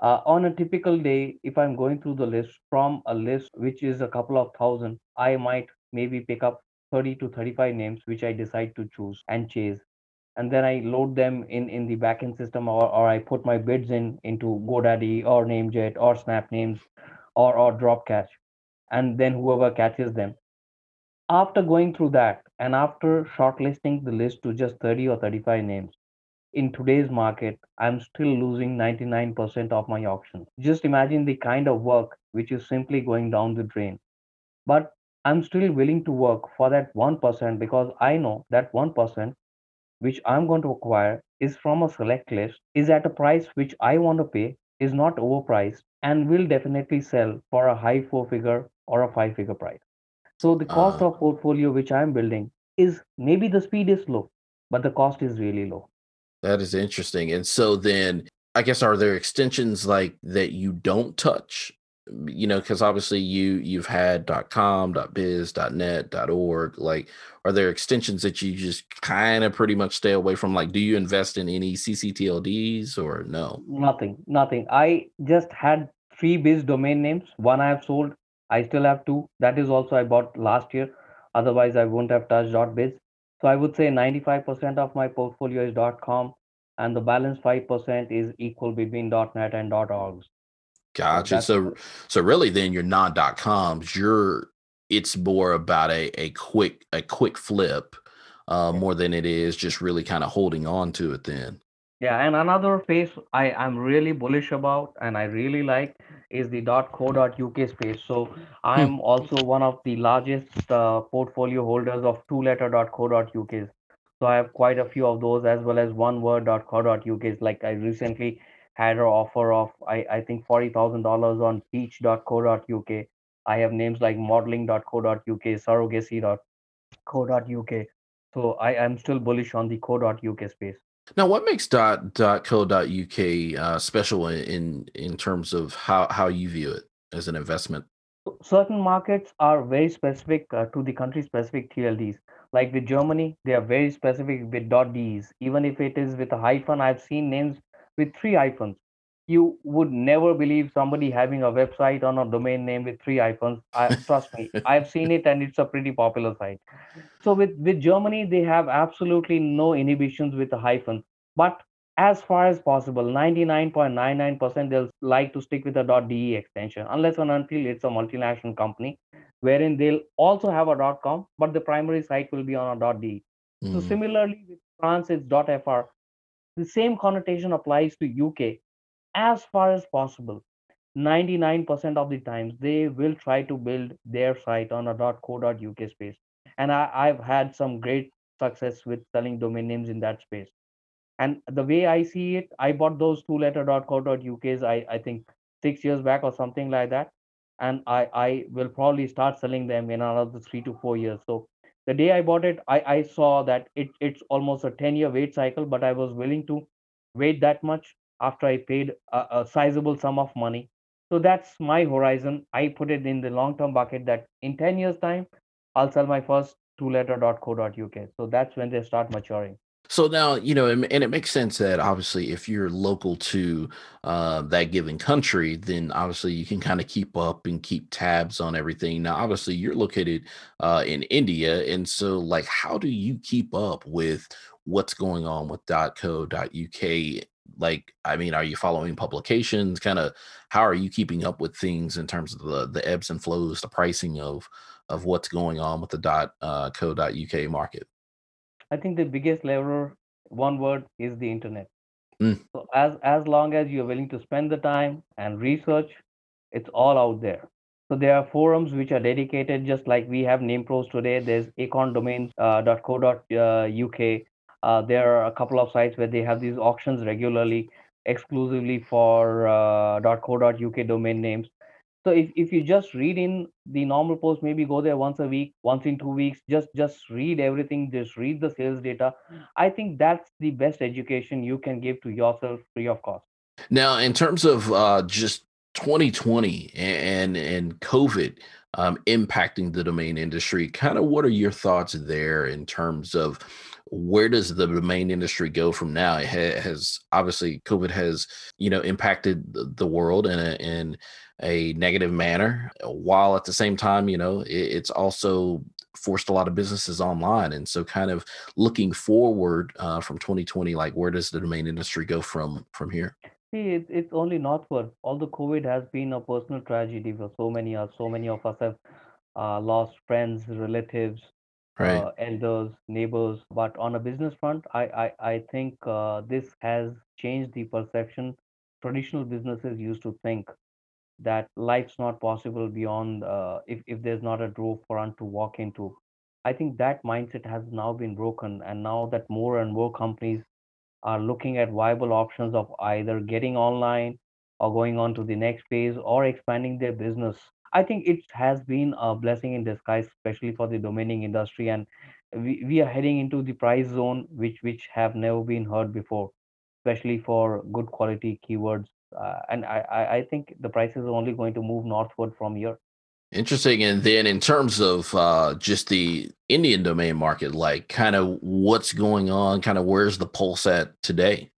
uh, on a typical day, if I'm going through the list from a list which is a couple of thousand, I might maybe pick up 30 to 35 names which I decide to choose and chase. And then I load them in, in the backend system or, or I put my bids in into GoDaddy or NameJet or SnapNames or, or Dropcatch. And then whoever catches them. After going through that and after shortlisting the list to just 30 or 35 names, in today's market, I'm still losing 99% of my auctions. Just imagine the kind of work which is simply going down the drain. But I'm still willing to work for that 1% because I know that 1% which I'm going to acquire is from a select list, is at a price which I want to pay, is not overpriced, and will definitely sell for a high four figure or a five figure price. So the cost uh, of portfolio which I'm building is maybe the speed is slow but the cost is really low. That is interesting. And so then I guess are there extensions like that you don't touch? You know, because obviously you you've had .com, .biz, .net, .org. Like, are there extensions that you just kind of pretty much stay away from? Like, do you invest in any CCTLDs or no? Nothing, nothing. I just had three biz domain names. One I have sold. I still have two. That is also I bought last year. Otherwise, I wouldn't have touched .biz. So I would say 95% of my portfolio is .com and the balance 5% is equal between .net and .orgs. Gotcha. So, so really, then your non coms, you're it's more about a a quick a quick flip, uh, more than it is just really kind of holding on to it. Then, yeah. And another space I I'm really bullish about and I really like is the .co.uk space. So hmm. I'm also one of the largest uh, portfolio holders of two-letter.co.uk's. So I have quite a few of those as well as one oneword.co.uk. Like I recently had an offer of I, I think forty thousand dollars on peach.co.uk. I have names like modeling.co.uk, surrogacy.co.uk. So I am still bullish on the co.uk space. Now, what makes dot dot co.uk uh, special in in terms of how how you view it as an investment? Certain markets are very specific uh, to the country specific TLDs. Like with Germany, they are very specific with dot .ds. Even if it is with a hyphen, I've seen names with three hyphens. You would never believe somebody having a website on a domain name with three hyphens. I, trust me, *laughs* I've seen it, and it's a pretty popular site. So with with Germany, they have absolutely no inhibitions with the hyphen, But as far as possible, 99.99% they'll like to stick with a .de extension, unless and until it's a multinational company wherein they'll also have a .com, but the primary site will be on a .de. Mm. So hmm. similarly with France, it's .fr. The same connotation applies to UK. As far as possible, 99% of the times they will try to build their site on a .co.uk space, and I, I've had some great success with selling domain names in that space. And the way I see it, I bought those two-letter.co.uk's. I I think six years back or something like that and I, I will probably start selling them in another three to four years. So the day I bought it, I, I saw that it, it's almost a 10 year wait cycle, but I was willing to wait that much after I paid a, a sizable sum of money. So that's my horizon. I put it in the long term bucket that in 10 years' time, I'll sell my first two letter.co.uk. So that's when they start maturing. So now, you know, and, it makes sense that obviously if you're local to uh, that given country, then obviously you can kind of keep up and keep tabs on everything. Now, obviously you're located uh, in India. And so, like, how do you keep up with what's going on with .co.uk? Like, I mean, are you following publications? Kind of how are you keeping up with things in terms of the, the ebbs and flows, the pricing of of what's going on with the dot uh, .co.uk market? I think the biggest lever, one word, is the internet. Mm. So as as long as you're willing to spend the time and research, it's all out there. So there are forums which are dedicated, just like we have NamePros today. There's acorndomains.co.uk. Uh, uh, there are a couple of sites where they have these auctions regularly, exclusively for uh, .co.uk domain names. So if, if you just read in the normal post, maybe go there once a week, once in two weeks, just just read everything, just read the sales data. I think that's the best education you can give to yourself free of cost. Now, in terms of uh, just 2020 and and COVID um, impacting the domain industry, kind of what are your thoughts there in terms of where does the domain industry go from now? It has obviously COVID has you know impacted the world in a in a negative manner, while at the same time, you know, it, it's also forced a lot of businesses online. And so, kind of looking forward uh, from 2020, like where does the domain industry go from from here? See, it's, it's only northward. Although COVID has been a personal tragedy for so many, uh, so many of us have uh, lost friends, relatives, right. uh, elders, neighbors. But on a business front, I I, I think uh, this has changed the perception traditional businesses used to think that life's not possible beyond uh, if, if there's not a drove front to walk into. I think that mindset has now been broken. And now that more and more companies are looking at viable options of either getting online or going on to the next phase or expanding their business. I think it has been a blessing in disguise, especially for the domaining industry. And we, we are heading into the price zone which which have never been heard before especially for good quality keywords uh, and I, I think the prices are only going to move northward from here Interesting. And then in terms of uh, just the Indian domain market, like kind of what's going on, kind of where's the pulse at today?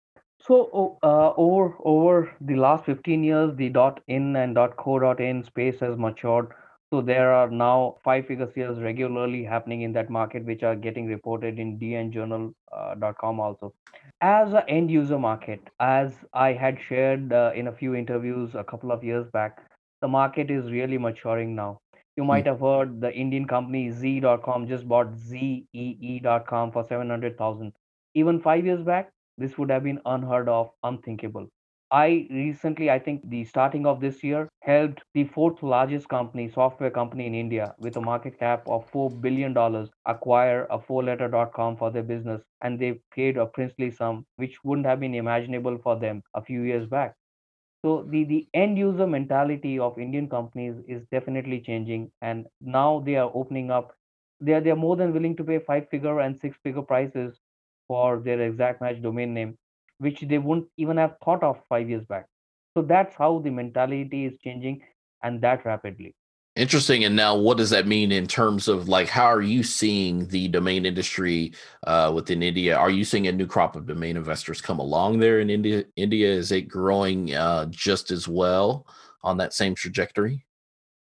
So uh, over over the last 15 years, the .in and .co.in space has matured. So there are now five-figure sales regularly happening in that market, which are getting reported in dnjournal.com uh, also. As an end user market, as I had shared uh, in a few interviews a couple of years back, the market is really maturing now. You Hmm. might have heard the Indian company Z.com just bought ZEE.com for 700,000. Even five years back, this would have been unheard of, unthinkable. I recently, I think the starting of this year, helped the fourth largest company, software company in India, with a market cap of $4 billion, acquire a four letter.com for their business. And they paid a princely sum, which wouldn't have been imaginable for them a few years back. So the, the end user mentality of Indian companies is definitely changing, and now they are opening up. They are they are more than willing to pay five figure and six figure prices for their exact match domain name, which they wouldn't even have thought of five years back. So that's how the mentality is changing, and that rapidly. Interesting. And now, what does that mean in terms of like, how are you seeing the domain industry uh, within India? Are you seeing a new crop of domain investors come along there in India? India is it growing uh, just as well on that same trajectory?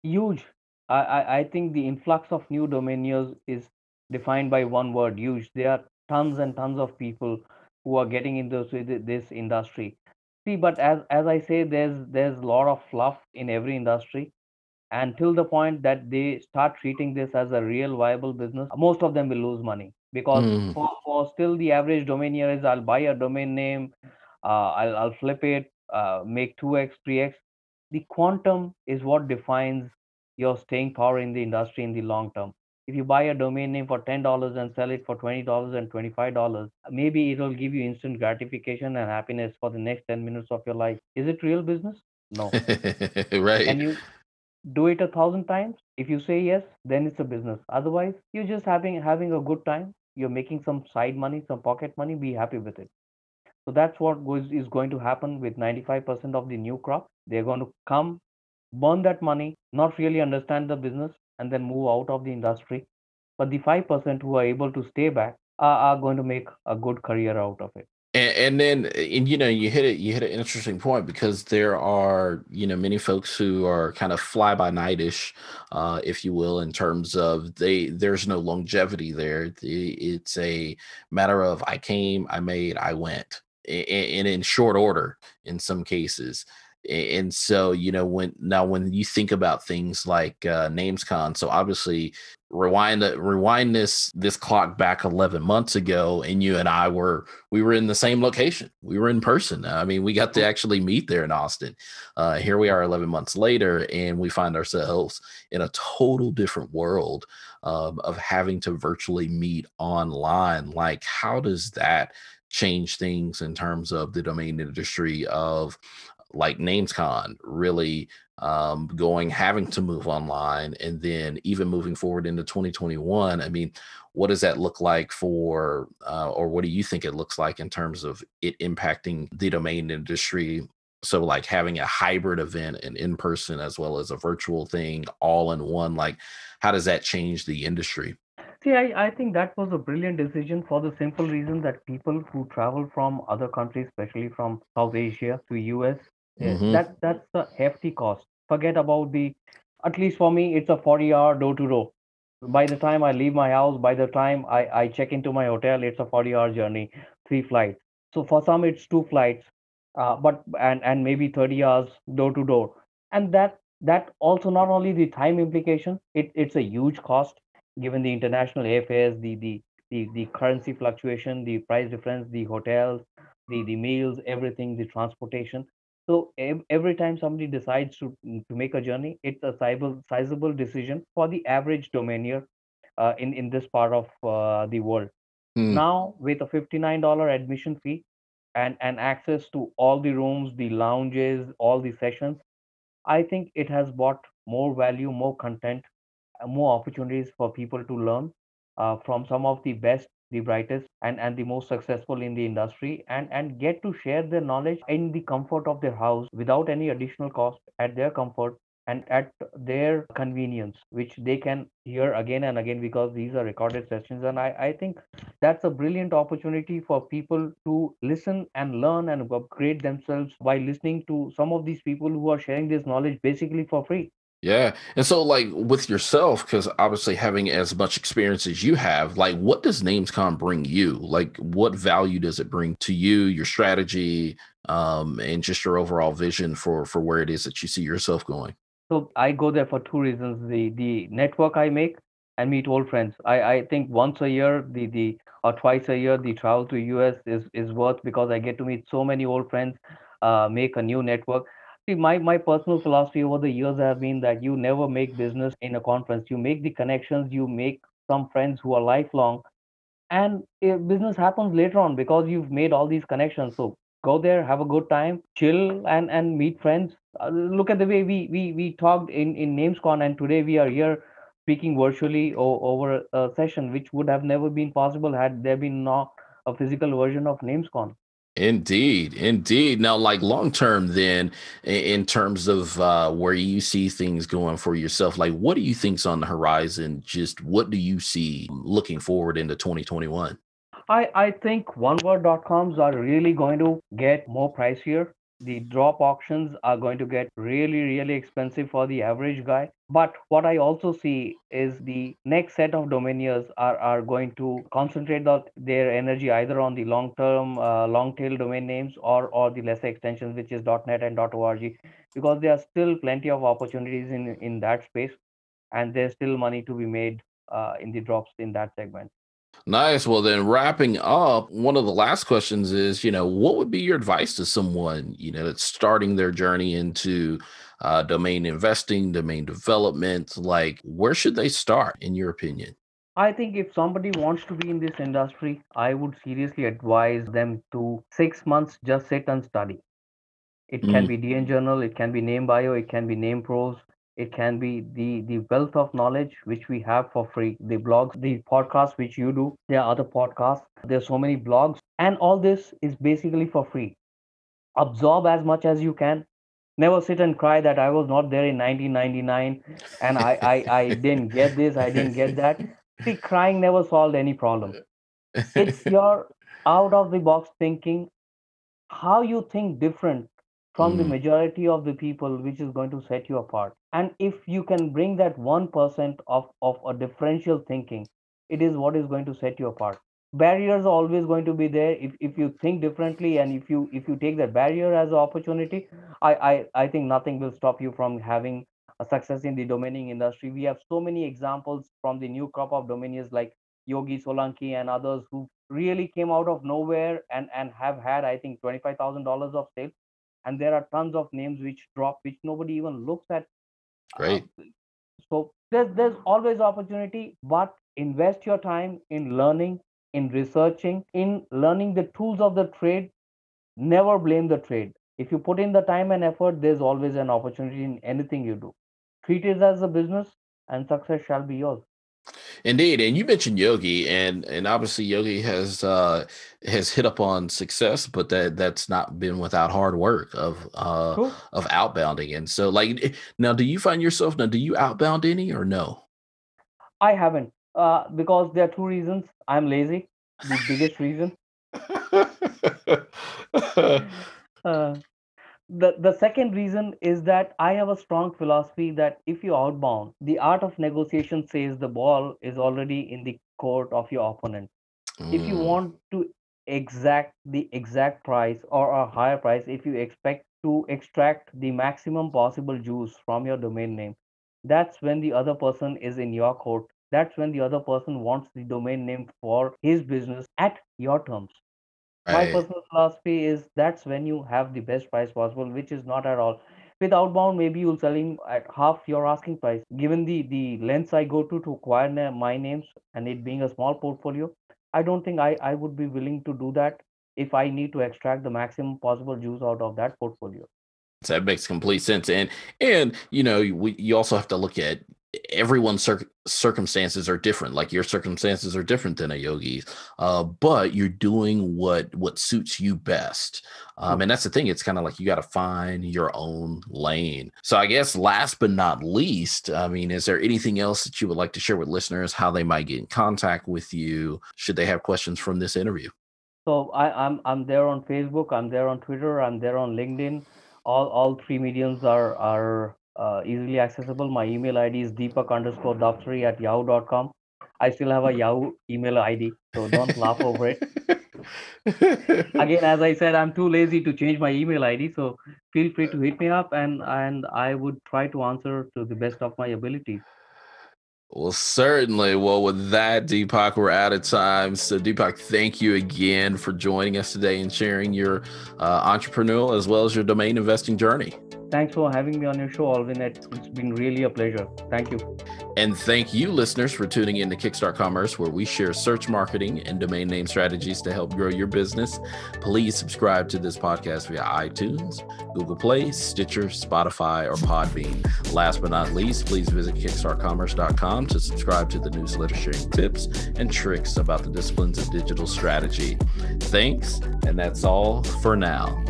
Huge. I, I, I think the influx of new domainers is defined by one word, huge. They are tons and tons of people who are getting into this industry. See, but as as I say, there's there's a lot of fluff in every industry, and till the point that they start treating this as a real viable business, most of them will lose money because Mm. for, for still the average domainer is I'll buy a domain name, uh, I'll I'll flip it, uh, make two x, three x. The quantum is what defines your staying power in the industry in the long term. If you buy a domain name for ten dollars and sell it for twenty dollars and twenty five dollars, maybe it'll give you instant gratification and happiness for the next ten minutes of your life. Is it real business? No. *laughs* right. Can you do it a thousand times if you say yes then it's a business otherwise you're just having having a good time you're making some side money some pocket money be happy with it so that's what goes is going to happen with 95% of the new crop they're going to come burn that money not really understand the business and then move out of the industry but the 5% who are able to stay back are, are going to make a good career out of it And, and then, and you know, you hit it. You hit an interesting point because there are, you know, many folks who are kind of fly by nightish, uh, if you will, in terms of they. There's no longevity there. It's a matter of I came, I made, I went, and in short order in some cases. And so, you know, when now when you think about things like uh, NamesCon, so obviously rewind the rewind this this clock back 11 months ago and you and i were we were in the same location. We were in person. I mean we got to actually meet there in austin. Uh, here we are 11 months later and we find ourselves in a total different world um, of having to virtually meet online. Like how does that change things in terms of the domain industry of like namescon really um, going, having to move online, and then even moving forward into 2021. I mean, what does that look like for, uh, or what do you think it looks like in terms of it impacting the domain industry? So, like having a hybrid event and in person as well as a virtual thing all in one, like how does that change the industry? See, I, I think that was a brilliant decision for the simple reason that people who travel from other countries, especially from South Asia to US, eh, hmm that that's a hefty cost. Forget about the, at least for me, it's a 40 hour door to door. By the time I leave my house, by the time I, I check into my hotel, it's a 40 hour journey, three flights. So for some, it's two flights, uh, but and and maybe 30 hours door to door. And that that also not only the time implication, it, it's a huge cost given the international airfares, the the the, the currency fluctuation, the price difference, the hotels, the the meals, everything, the transportation. So every time somebody decides to to make a journey, it's a sizable sizable decision for the average domainer uh, in in this part of uh, the world. Mm, Now with a fifty nine dollar admission fee and and access to all the rooms, the lounges, all the sessions, I think it has brought more value, more content, uh, more opportunities for people to learn uh, from some of the best the brightest and, and the most successful in the industry and, and get to share their knowledge in the comfort of their house without any additional cost at their comfort and at their convenience, which they can hear again and again because these are recorded sessions. And I, I think that's a brilliant opportunity for people to listen and learn and upgrade themselves by listening to some of these people who are sharing this knowledge basically for free. Yeah. And so, like with yourself, because obviously having as much experience as you have, like what does NamesCon bring you? Like, what value does it bring to you, your strategy, um, and just your overall vision for for where it is that you see yourself going? So I go there for two reasons: the the network I make and meet old friends. I I think once a year, the the or twice a year, the travel to US is is worth because I get to meet so many old friends, uh, make a new network. See, my my personal philosophy over the years have been that you never make business in a conference. You make the connections. You make some friends who are lifelong, and business happens later on because you've made all these connections. So go there, have a good time, chill, and and meet friends. Uh, look at the way we we we talked in in NamesCon, and today we are here speaking virtually o- over a session which would have never been possible had there been not a physical version of NamesCon. Indeed, indeed. Now, like long term, then, in terms of uh, where you see things going for yourself, like what do you think's on the horizon? Just what do you see looking forward into 2021? I, I think oneword.coms are really going to get more pricier. The drop auctions are going to get really, really expensive for the average guy. But what I also see is the next set of domainers are, are going to concentrate the, their energy either on the long term, uh, long tail domain names or, or the lesser extensions, which is .NET and .org, because there are still plenty of opportunities in, in that space and there's still money to be made uh, in the drops in that segment. Nice. Well, then wrapping up, one of the last questions is, you know, what would be your advice to someone, you know, that's starting their journey into uh, domain investing, domain development? Like, where should they start, in your opinion? I think if somebody wants to be in this industry, I would seriously advise them to six months just sit and study. It can mm. be DN Journal, it can be NameBio, it can be NamePros, it can be the the wealth of knowledge which we have for free. The blogs the podcasts which you do there are other podcasts. There's so many blogs. And all this is basically for free. Absorb as much as you can. Never sit and cry that i was not there in 1999 and i i, I didn't get this i didn't get that. See crying never solved any problem. It's *laughs* your out of the box thinking how you think different from mm. the majority of the people which is going to set you apart. And if you can bring that 1% of, of a differential thinking it is what is going to set you apart. Barriers are always going to be there. If, if you think differently and if you if you take that barrier as an opportunity I, I i think nothing will stop you from having a success in the domaining industry. We have so many examples from the new crop of domainers like yogi solanki and others who really came out of nowhere and and have had i think $25000 of sales and there are tons of names which drop which nobody even looks at Great. Uh, so there's there's always opportunity, but invest your time in learning, in researching, in learning the tools of the trade. Never blame the trade. If you put in the time and effort, there's always an opportunity in anything you do. Treat it as a business, and success shall be yours. Indeed, and you mentioned Yogi, and and obviously Yogi has uh, has hit up on success, but that that's not been without hard work of uh, cool. of outbounding. And so, like eh, now, do you find yourself now? Do you outbound any or no? I haven't uh, because there are two reasons. I'm lazy. The biggest reason. *laughs* uh, the the second reason is that i have a strong philosophy that if you outbound the art of negotiation says the ball is already in the court of your opponent mm. if you mm. want to exact the exact price or a higher price if you expect to extract the maximum possible juice from your domain name that's when the other person is in your court that's when the other person wants the domain name for his business at your terms my personal philosophy is that's when you have the best price possible, which is not at all. With outbound, maybe you'll selling at half your asking price. Given the the lengths I go to to acquire na- my names and it being a small portfolio, I don't think I I would be willing to do that if I need to extract the maximum possible juice out of that portfolio. So That makes complete sense. And and you know, we, you also have to look at everyone's cir- circumstances are different like your circumstances are different than a yogi's uh, but you're doing what what suits you best. Um, and that's the thing it's kind of like you got to find your own lane. So i guess last but not least i mean is there anything else that you would like to share with listeners how they might get in contact with you should they have questions from this interview? So I, I'm I'm there on Facebook, I'm there on Twitter, I'm there on LinkedIn. All all three mediums are are uh, easily accessible. My email ID is deepak underscore daftari at yahoo.com. I still have a Yahoo email ID, so don't laugh over it. *laughs* Again, as I said, I'm too lazy to change my email ID, so feel free to hit me up, and and I would try to answer to the best of my ability. Well, certainly. Well, with that, Deepak, we're out of time. So, Deepak, thank you again for joining us today and sharing your uh, entrepreneurial as well as your domain investing journey. Thanks for having me on your show, Alvin. It's been really a pleasure. Thank you. And thank you, listeners, for tuning in to Kickstart Commerce, where we share search marketing and domain name strategies to help grow your business. Please subscribe to this podcast via iTunes, Google Play, Stitcher, Spotify, or Podbean. Last but not least, please visit kickstartcommerce.com to subscribe to the newsletter sharing tips and tricks about the disciplines of digital strategy. Thanks, and that's all for now.